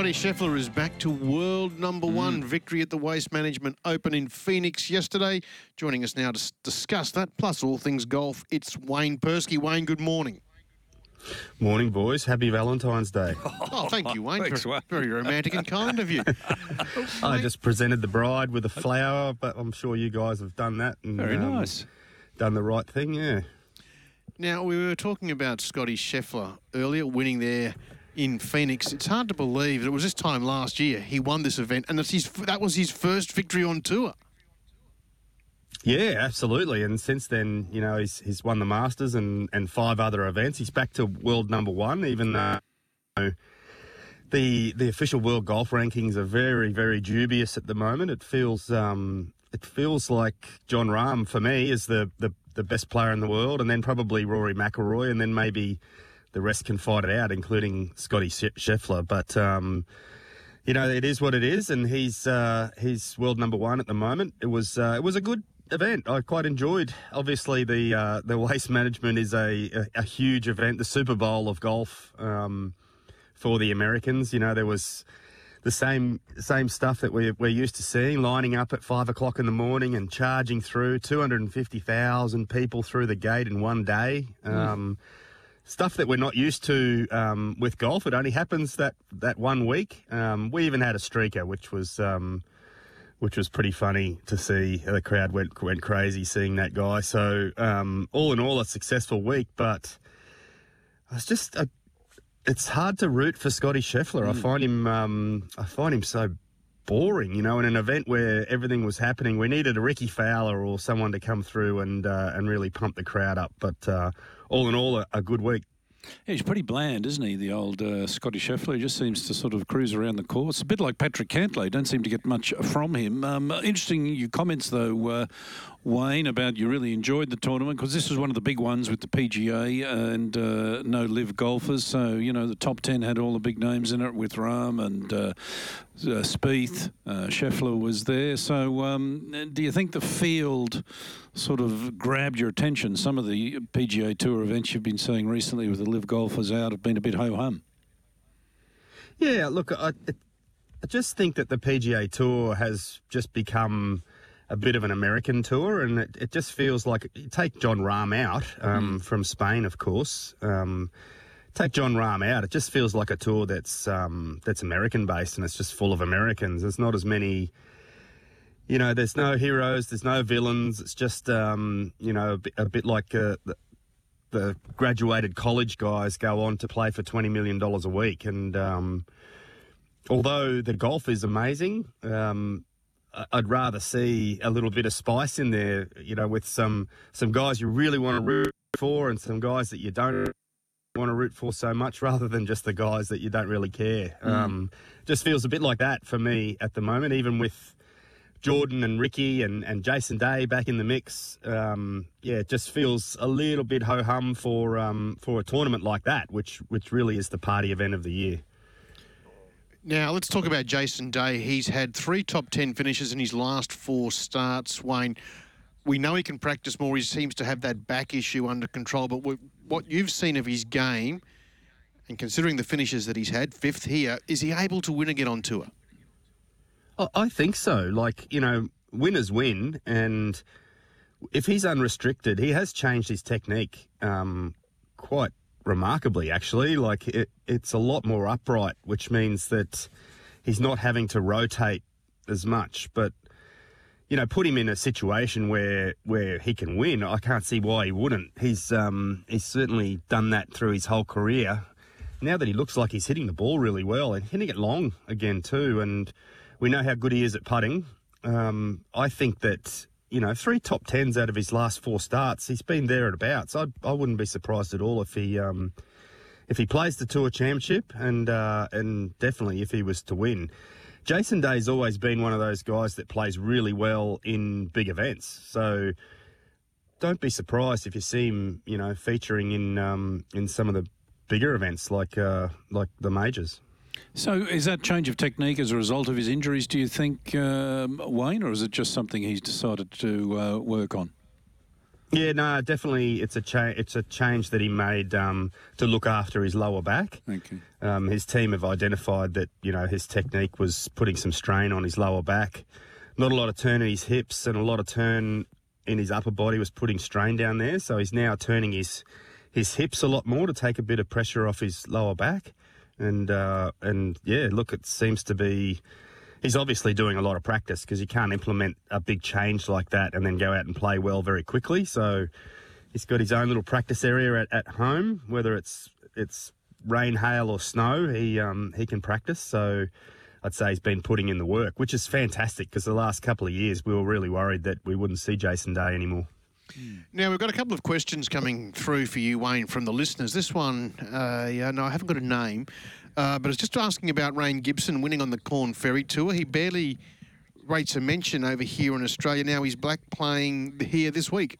Scottie Scheffler is back to world number Mm. one victory at the Waste Management Open in Phoenix yesterday. Joining us now to s- discuss that, plus all things golf, it's Wayne Perske. Wayne, good morning. Morning, boys. Happy Valentine's Day. Oh, thank you, Wayne. Thanks, very, Wayne. very romantic and kind of you. I just presented the bride with a flower, but I'm sure you guys have done that and Very um, done the right thing. Yeah. Now, we were talking about Scottie Scheffler earlier, winning there in Phoenix. It's hard to believe that it was this time last year he won this event, and his, that was his first victory on tour. Yeah, absolutely. And since then, you know, he's he's won the Masters and, and five other events. He's back to world number one, even though you know, the the official world golf rankings are very very dubious at the moment. It feels um it feels like Jon Rahm for me is the the, the best player in the world, and then probably Rory McIlroy, and then maybe the rest can fight it out, including Scottie Scheffler. But um, you know, it is what it is, and he's uh, he's world number one at the moment. It was uh, it was a good event. I quite enjoyed. Obviously, the uh, the waste management is a, a, a huge event, the Super Bowl of golf um, for the Americans. You know, there was the same same stuff that we're, we're used to seeing, lining up at five o'clock in the morning and charging through 250,000 people through the gate in one day. Um, stuff that we're not used to um, with golf. It only happens that that one week. Um, we even had a streaker, which was um, which was pretty funny to see. The crowd went went crazy seeing that guy. So um, all in all, a successful week. But I was just uh, it's hard to root for Scottie Scheffler. I find him um, I find him so boring. You know, in an event where everything was happening, we needed a Rickie Fowler or someone to come through and uh, and really pump the crowd up. But uh, all in all, a, a good week. Yeah, he's pretty bland, isn't he? The old uh, Scottie Scheffler. He just seems to sort of cruise around the course. A bit like Patrick Cantlay. Don't seem to get much from him. Um, interesting your comments, though, uh, Wayne, about you really enjoyed the tournament because this was one of the big ones with the PGA and uh, no LIV golfers. So, you know, the top 10 had all the big names in it with Rahm and uh, uh, Spieth. Uh, Scheffler was there. So, um, do you think the field sort of grabbed your attention? Some of the PGA Tour events you've been seeing recently with the LIV golfers out have been a bit ho hum. Yeah, look, I, I just think that the PGA Tour has just become a bit of an American tour, and it, it just feels like take Jon Rahm out um, from Spain, of course. Um, take Jon Rahm out, it just feels like a tour that's um, that's American based, and it's just full of Americans. There's not as many. You know, there's no heroes, there's no villains. It's just, um, you know, a bit, a bit like uh, the, the graduated college guys go on to play for twenty million dollars a week, and um, although the golf is amazing, um, I'd rather see a little bit of spice in there. You know, with some some guys you really want to root for, and some guys that you don't want to root for so much, rather than just the guys that you don't really care. Um, just feels a bit like that for me at the moment, even with. Jordan and Rickie and, and Jason Day back in the mix. Um, yeah, it just feels a little bit ho hum for um, for a tournament like that, which which really is the party event of the year. Now, let's talk about Jason Day. He's had three top 10 finishes in his last four starts. Wayne, we know he can practice more. He seems to have that back issue under control. But what- you've seen of his game, and considering the finishes that he's had, fifth here, is he able to win again on tour? I- I think so. Like, you know, winners win. And if he's unrestricted, he has changed his technique um, quite remarkably, actually. Like, it, it's a lot more upright, which means that he's not having to rotate as much. But, you know, put him in a situation where where he can win. I can't see why he wouldn't. He's um, he's certainly done that through his whole career. Now that he looks like he's hitting the ball really well and hitting it long again too, and we know how good he is at putting. Um, I think that you know three top tens out of his last four starts, he's been there at about. So I, I wouldn't be surprised at all if he um, if he plays the Tour Championship and uh, and definitely if he was to win. Jason Day's always been one of those guys that plays really well in big events. So don't be surprised if you see him, you know, featuring in um, in some of the bigger events like uh, like the majors. So, is that change of technique as a result of his injuries, do you think, um, Wayne, or is it just something he's decided to uh, work on? Yeah, no, definitely. It's a cha- It's a change that he made um, to look after his lower back. You. Um, his team have identified that you know his technique was putting some strain on his lower back. Not a lot of turn in his hips and a lot of turn in his upper body was putting strain down there. So he's now turning his his hips a lot more to take a bit of pressure off his lower back. And uh, and yeah, look, it seems to be he's obviously doing a lot of practice because you can't implement a big change like that and then go out and play well very quickly. So he's got his own little practice area at, at home, whether it's it's rain, hail, or snow. He um, he can practice. So I'd say he's been putting in the work, which is fantastic because the last couple of years we were really worried that we wouldn't see Jason Day anymore. Now, we've got a couple of questions coming through for you, Wayne, from the listeners. This one, uh, yeah, no, I haven't got a name, uh, but it's just asking about Rhein Gibson winning on the Corn Ferry Tour. He barely rates a mention over here in Australia. Now he's black playing here this week.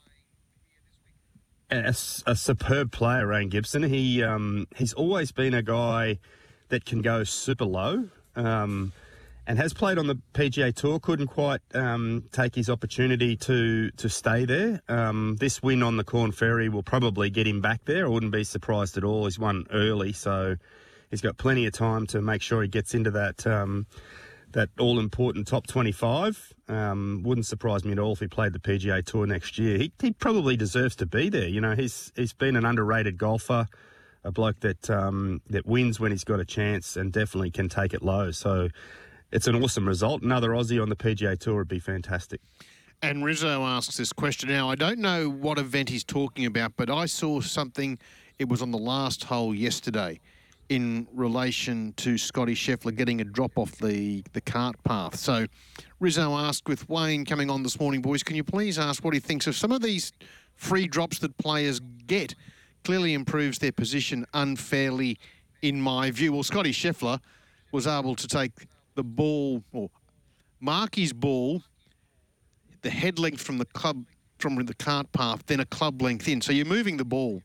a, a superb player, Rhein Gibson. He um, he's always been a guy that can go super low, um, and has played on the PGA Tour. Couldn't quite um, take his opportunity to to stay there. Um, this win on the Corn Ferry will probably get him back there. I wouldn't be surprised at all. He's won early, so he's got plenty of time to make sure he gets into that. Um, that all important top 25. Um, wouldn't surprise me at all if he played the PGA Tour next year. He, he probably deserves to be there. You know, he's he's been an underrated golfer, a bloke that um, that wins when he's got a chance and definitely can take it low. So it's an awesome result. Another Aussie on the PGA Tour would be fantastic. And Rizzo asks this question now. I don't know what event he's talking about, but I saw something. It was on the last hole yesterday in relation to Scottie Scheffler getting a drop off the, the cart path. So Rizzo asked with Wayne coming on this morning, boys, can you please ask what he thinks of some of these free drops that players get? Clearly improves their position unfairly, in my view. Well, Scottie Scheffler was able to take the ball, or mark his ball the head length from the club from the cart path, then a club length in. So you're moving the ball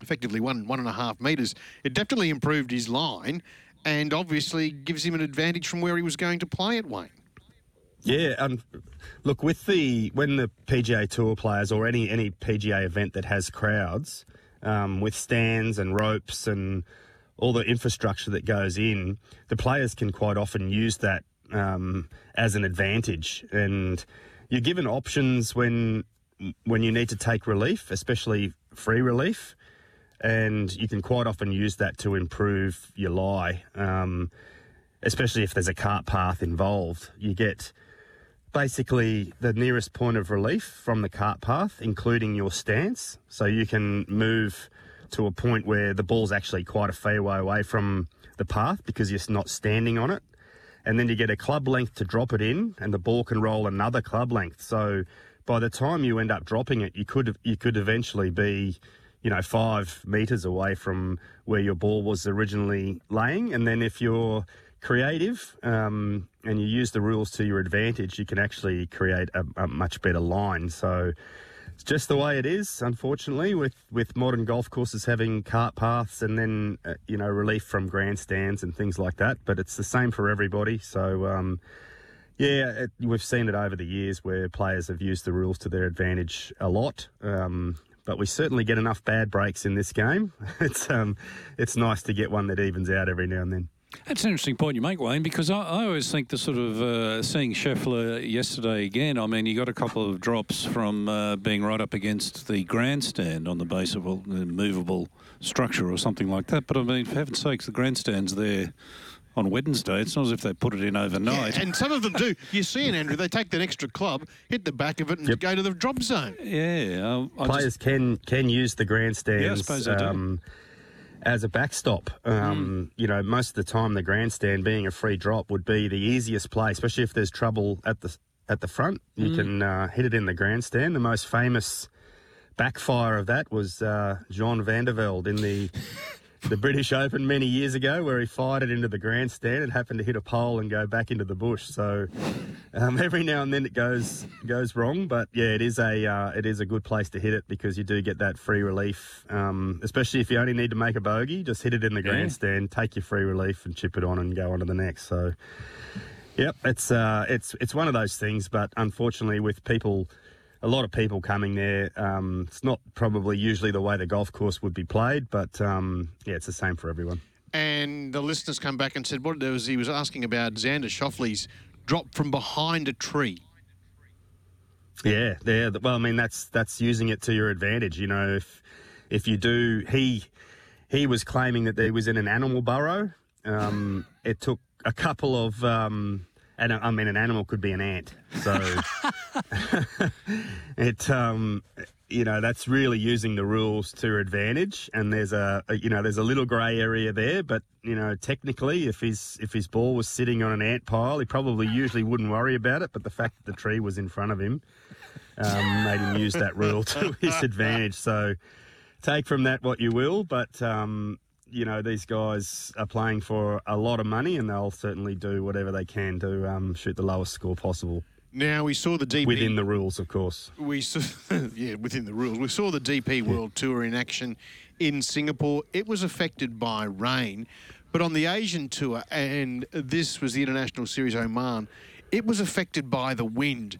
effectively one one and a half metres. It definitely improved his line, and obviously gives him an advantage from where he was going to play at Wayne. Yeah, um, look with the when the PGA Tour players or any any PGA event that has crowds um, with stands and ropes and all the infrastructure that goes in, the players can quite often use that um, as an advantage, and you're given options when when you need to take relief, especially free relief, and you can quite often use that to improve your lie, um, especially if there's a cart path involved. You get basically the nearest point of relief from the cart path, including your stance. So you can move to a point where the ball's actually quite a fair way away from the path because you're not standing on it. And then you get a club length to drop it in, and the ball can roll another club length. So by the time you end up dropping it, you could you could eventually be, you know, five meters away from where your ball was originally laying. And then if you're creative um, and you use the rules to your advantage, you can actually create a, a, much better line. So it's just the way it is, unfortunately, with, with modern golf courses having cart paths and then, uh, you know, relief from grandstands and things like that. But it's the same for everybody. So, um, yeah, it, we've seen it over the years where players have used the rules to their advantage a lot. Um, but we certainly get enough bad breaks in this game. It's um, it's nice to get one that evens out every now and then. That's an interesting point you make, Wayne, because I, I always think the sort of uh, seeing Scheffler yesterday again. I mean, he got a couple of drops from uh, being right up against the grandstand on the base of a movable structure or something like that. But I mean, for heaven's sakes, the grandstand's there on Wednesday. It's not as if they put it in overnight. Yeah, and some of them do. You see it, Andrew. They take that extra club, hit the back of it, and Yep. go to the drop zone. yeah, I, I Players just, can can use the grandstands Yeah, I suppose they do. As a backstop. Um, You know, most of the time the grandstand being a free drop would be the easiest play, especially if there's trouble at the at the front. You can uh, hit it in the grandstand. The most famous backfire of that was uh, Jean van de Velde in the the British Open many years ago, where he fired it into the grandstand and happened to hit a pole and go back into the bush. So um, every now and then it goes goes wrong, but yeah, it is a uh, it is a good place to hit it because you do get that free relief, um, especially if you only need to make a bogey. Just hit it in the Yeah. grandstand, take your free relief, and chip it on and go on to the next. So. Yep, it's uh, it's it's one of those things, but unfortunately, with people a lot of people coming there. Um, it's not probably usually the way the golf course would be played, but um, yeah, it's the same for everyone. And the listeners come back and said what was. He was asking about Xander Schauffele's drop from behind a tree. Yeah, yeah. Well, I mean, that's that's using it to your advantage. You know, if if you do, he he was claiming that he was in an animal burrow. Um, it took a couple of, um, and I mean, an animal could be an ant. So it, um, you know, that's really using the rules to your advantage. And there's a, a you know, there's a little grey area there, but you know, technically, if his if his ball was sitting on an ant pile, he probably usually wouldn't worry about it. But the fact that the tree was in front of him um, made him use that rule to his advantage. So take from that what you will, but um, you know these guys are playing for a lot of money, and they'll certainly do whatever they can to um, shoot the lowest score possible. Now we saw the DP within the rules, of course. We saw, yeah, within the rules. We saw the DP World Tour in action in Singapore. It was affected by rain, but on the Asian Tour, and this was the International Series Oman, it was affected by the wind.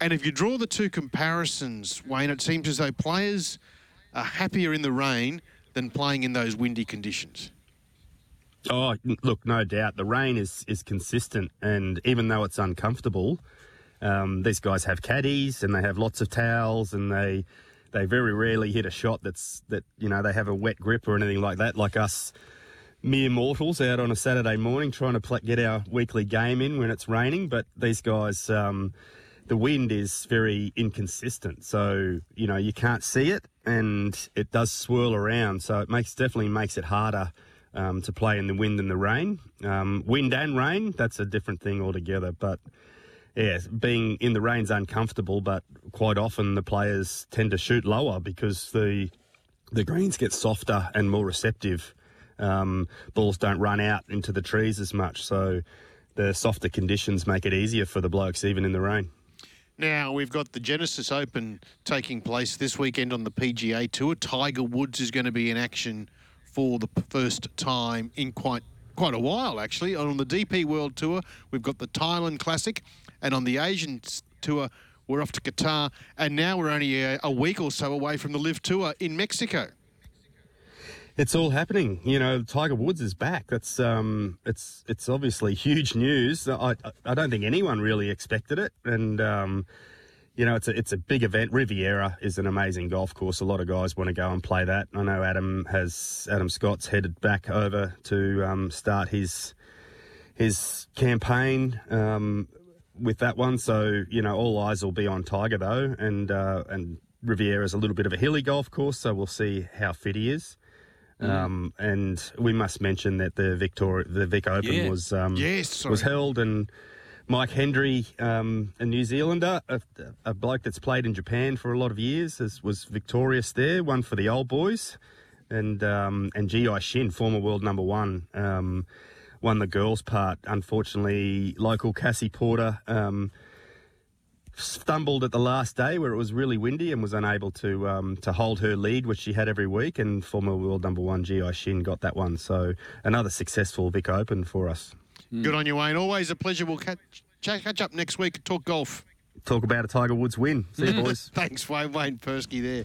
And if you draw the two comparisons, Wayne, it seems as though players are happier in the rain than playing in those windy conditions. Oh, look, no doubt. The rain is, is consistent, and even though it's uncomfortable, um, these guys have caddies and they have lots of towels, and they they very rarely hit a shot that's that you know they have a wet grip or anything like that. Like us mere mortals out on a Saturday morning trying to get our weekly game in when it's raining, but these guys. Um, the wind is very inconsistent, so you know you can't see it, and it does swirl around. So it makes definitely makes it harder um, to play in the wind and the rain. Um, wind and rain, that's a different thing altogether. But yeah, being in the rain's uncomfortable, but quite often the players tend to shoot lower because the the greens get softer and more receptive. Um, balls don't run out into the trees as much, so the softer conditions make it easier for the blokes, even in the rain. Now, we've got the Genesis Open taking place this weekend on the PGA Tour. Tiger Woods is going to be in action for the first time in quite quite a while, actually. On the DP World Tour, we've got the Thailand Classic, and on the Asian Tour, we're off to Qatar, and now we're only a, a week or so away from the LIV Tour in Mexico it's all happening. You know, Tiger Woods is back. That's um, it's it's obviously huge news. I I don't think anyone really expected it, and um, you know, it's a it's a big event. Riviera is an amazing golf course. A lot of guys want to go and play that. I know Adam has Adam Scott's headed back over to um, start his his campaign. Um, with that one, so you know all eyes will be on Tiger though, and uh, and Riviera is a little bit of a hilly golf course, so we'll see how fit he is. Mm. Um, and we must mention that the Victoria, the Vic Open yeah. was um, yes, was held, and Mike Hendry, um, a New Zealander, a, a, bloke that's played in Japan for a lot of years, is, was victorious there. One for the old boys, and um, and Jiyai Shin, former world number one, um, won the girls' part. Unfortunately, local Cassie Porter um, stumbled at the last day where it was really windy and was unable to um, to hold her lead, which she had every week. And former world number one Jiyai Shin got that one. So another successful Vic Open for us. Mm. Good on you, Wayne. Always a pleasure. We'll catch, catch up next week. Talk golf. Talk about a Tiger Woods win. See you, boys. Thanks, Wayne. Wayne Perske there.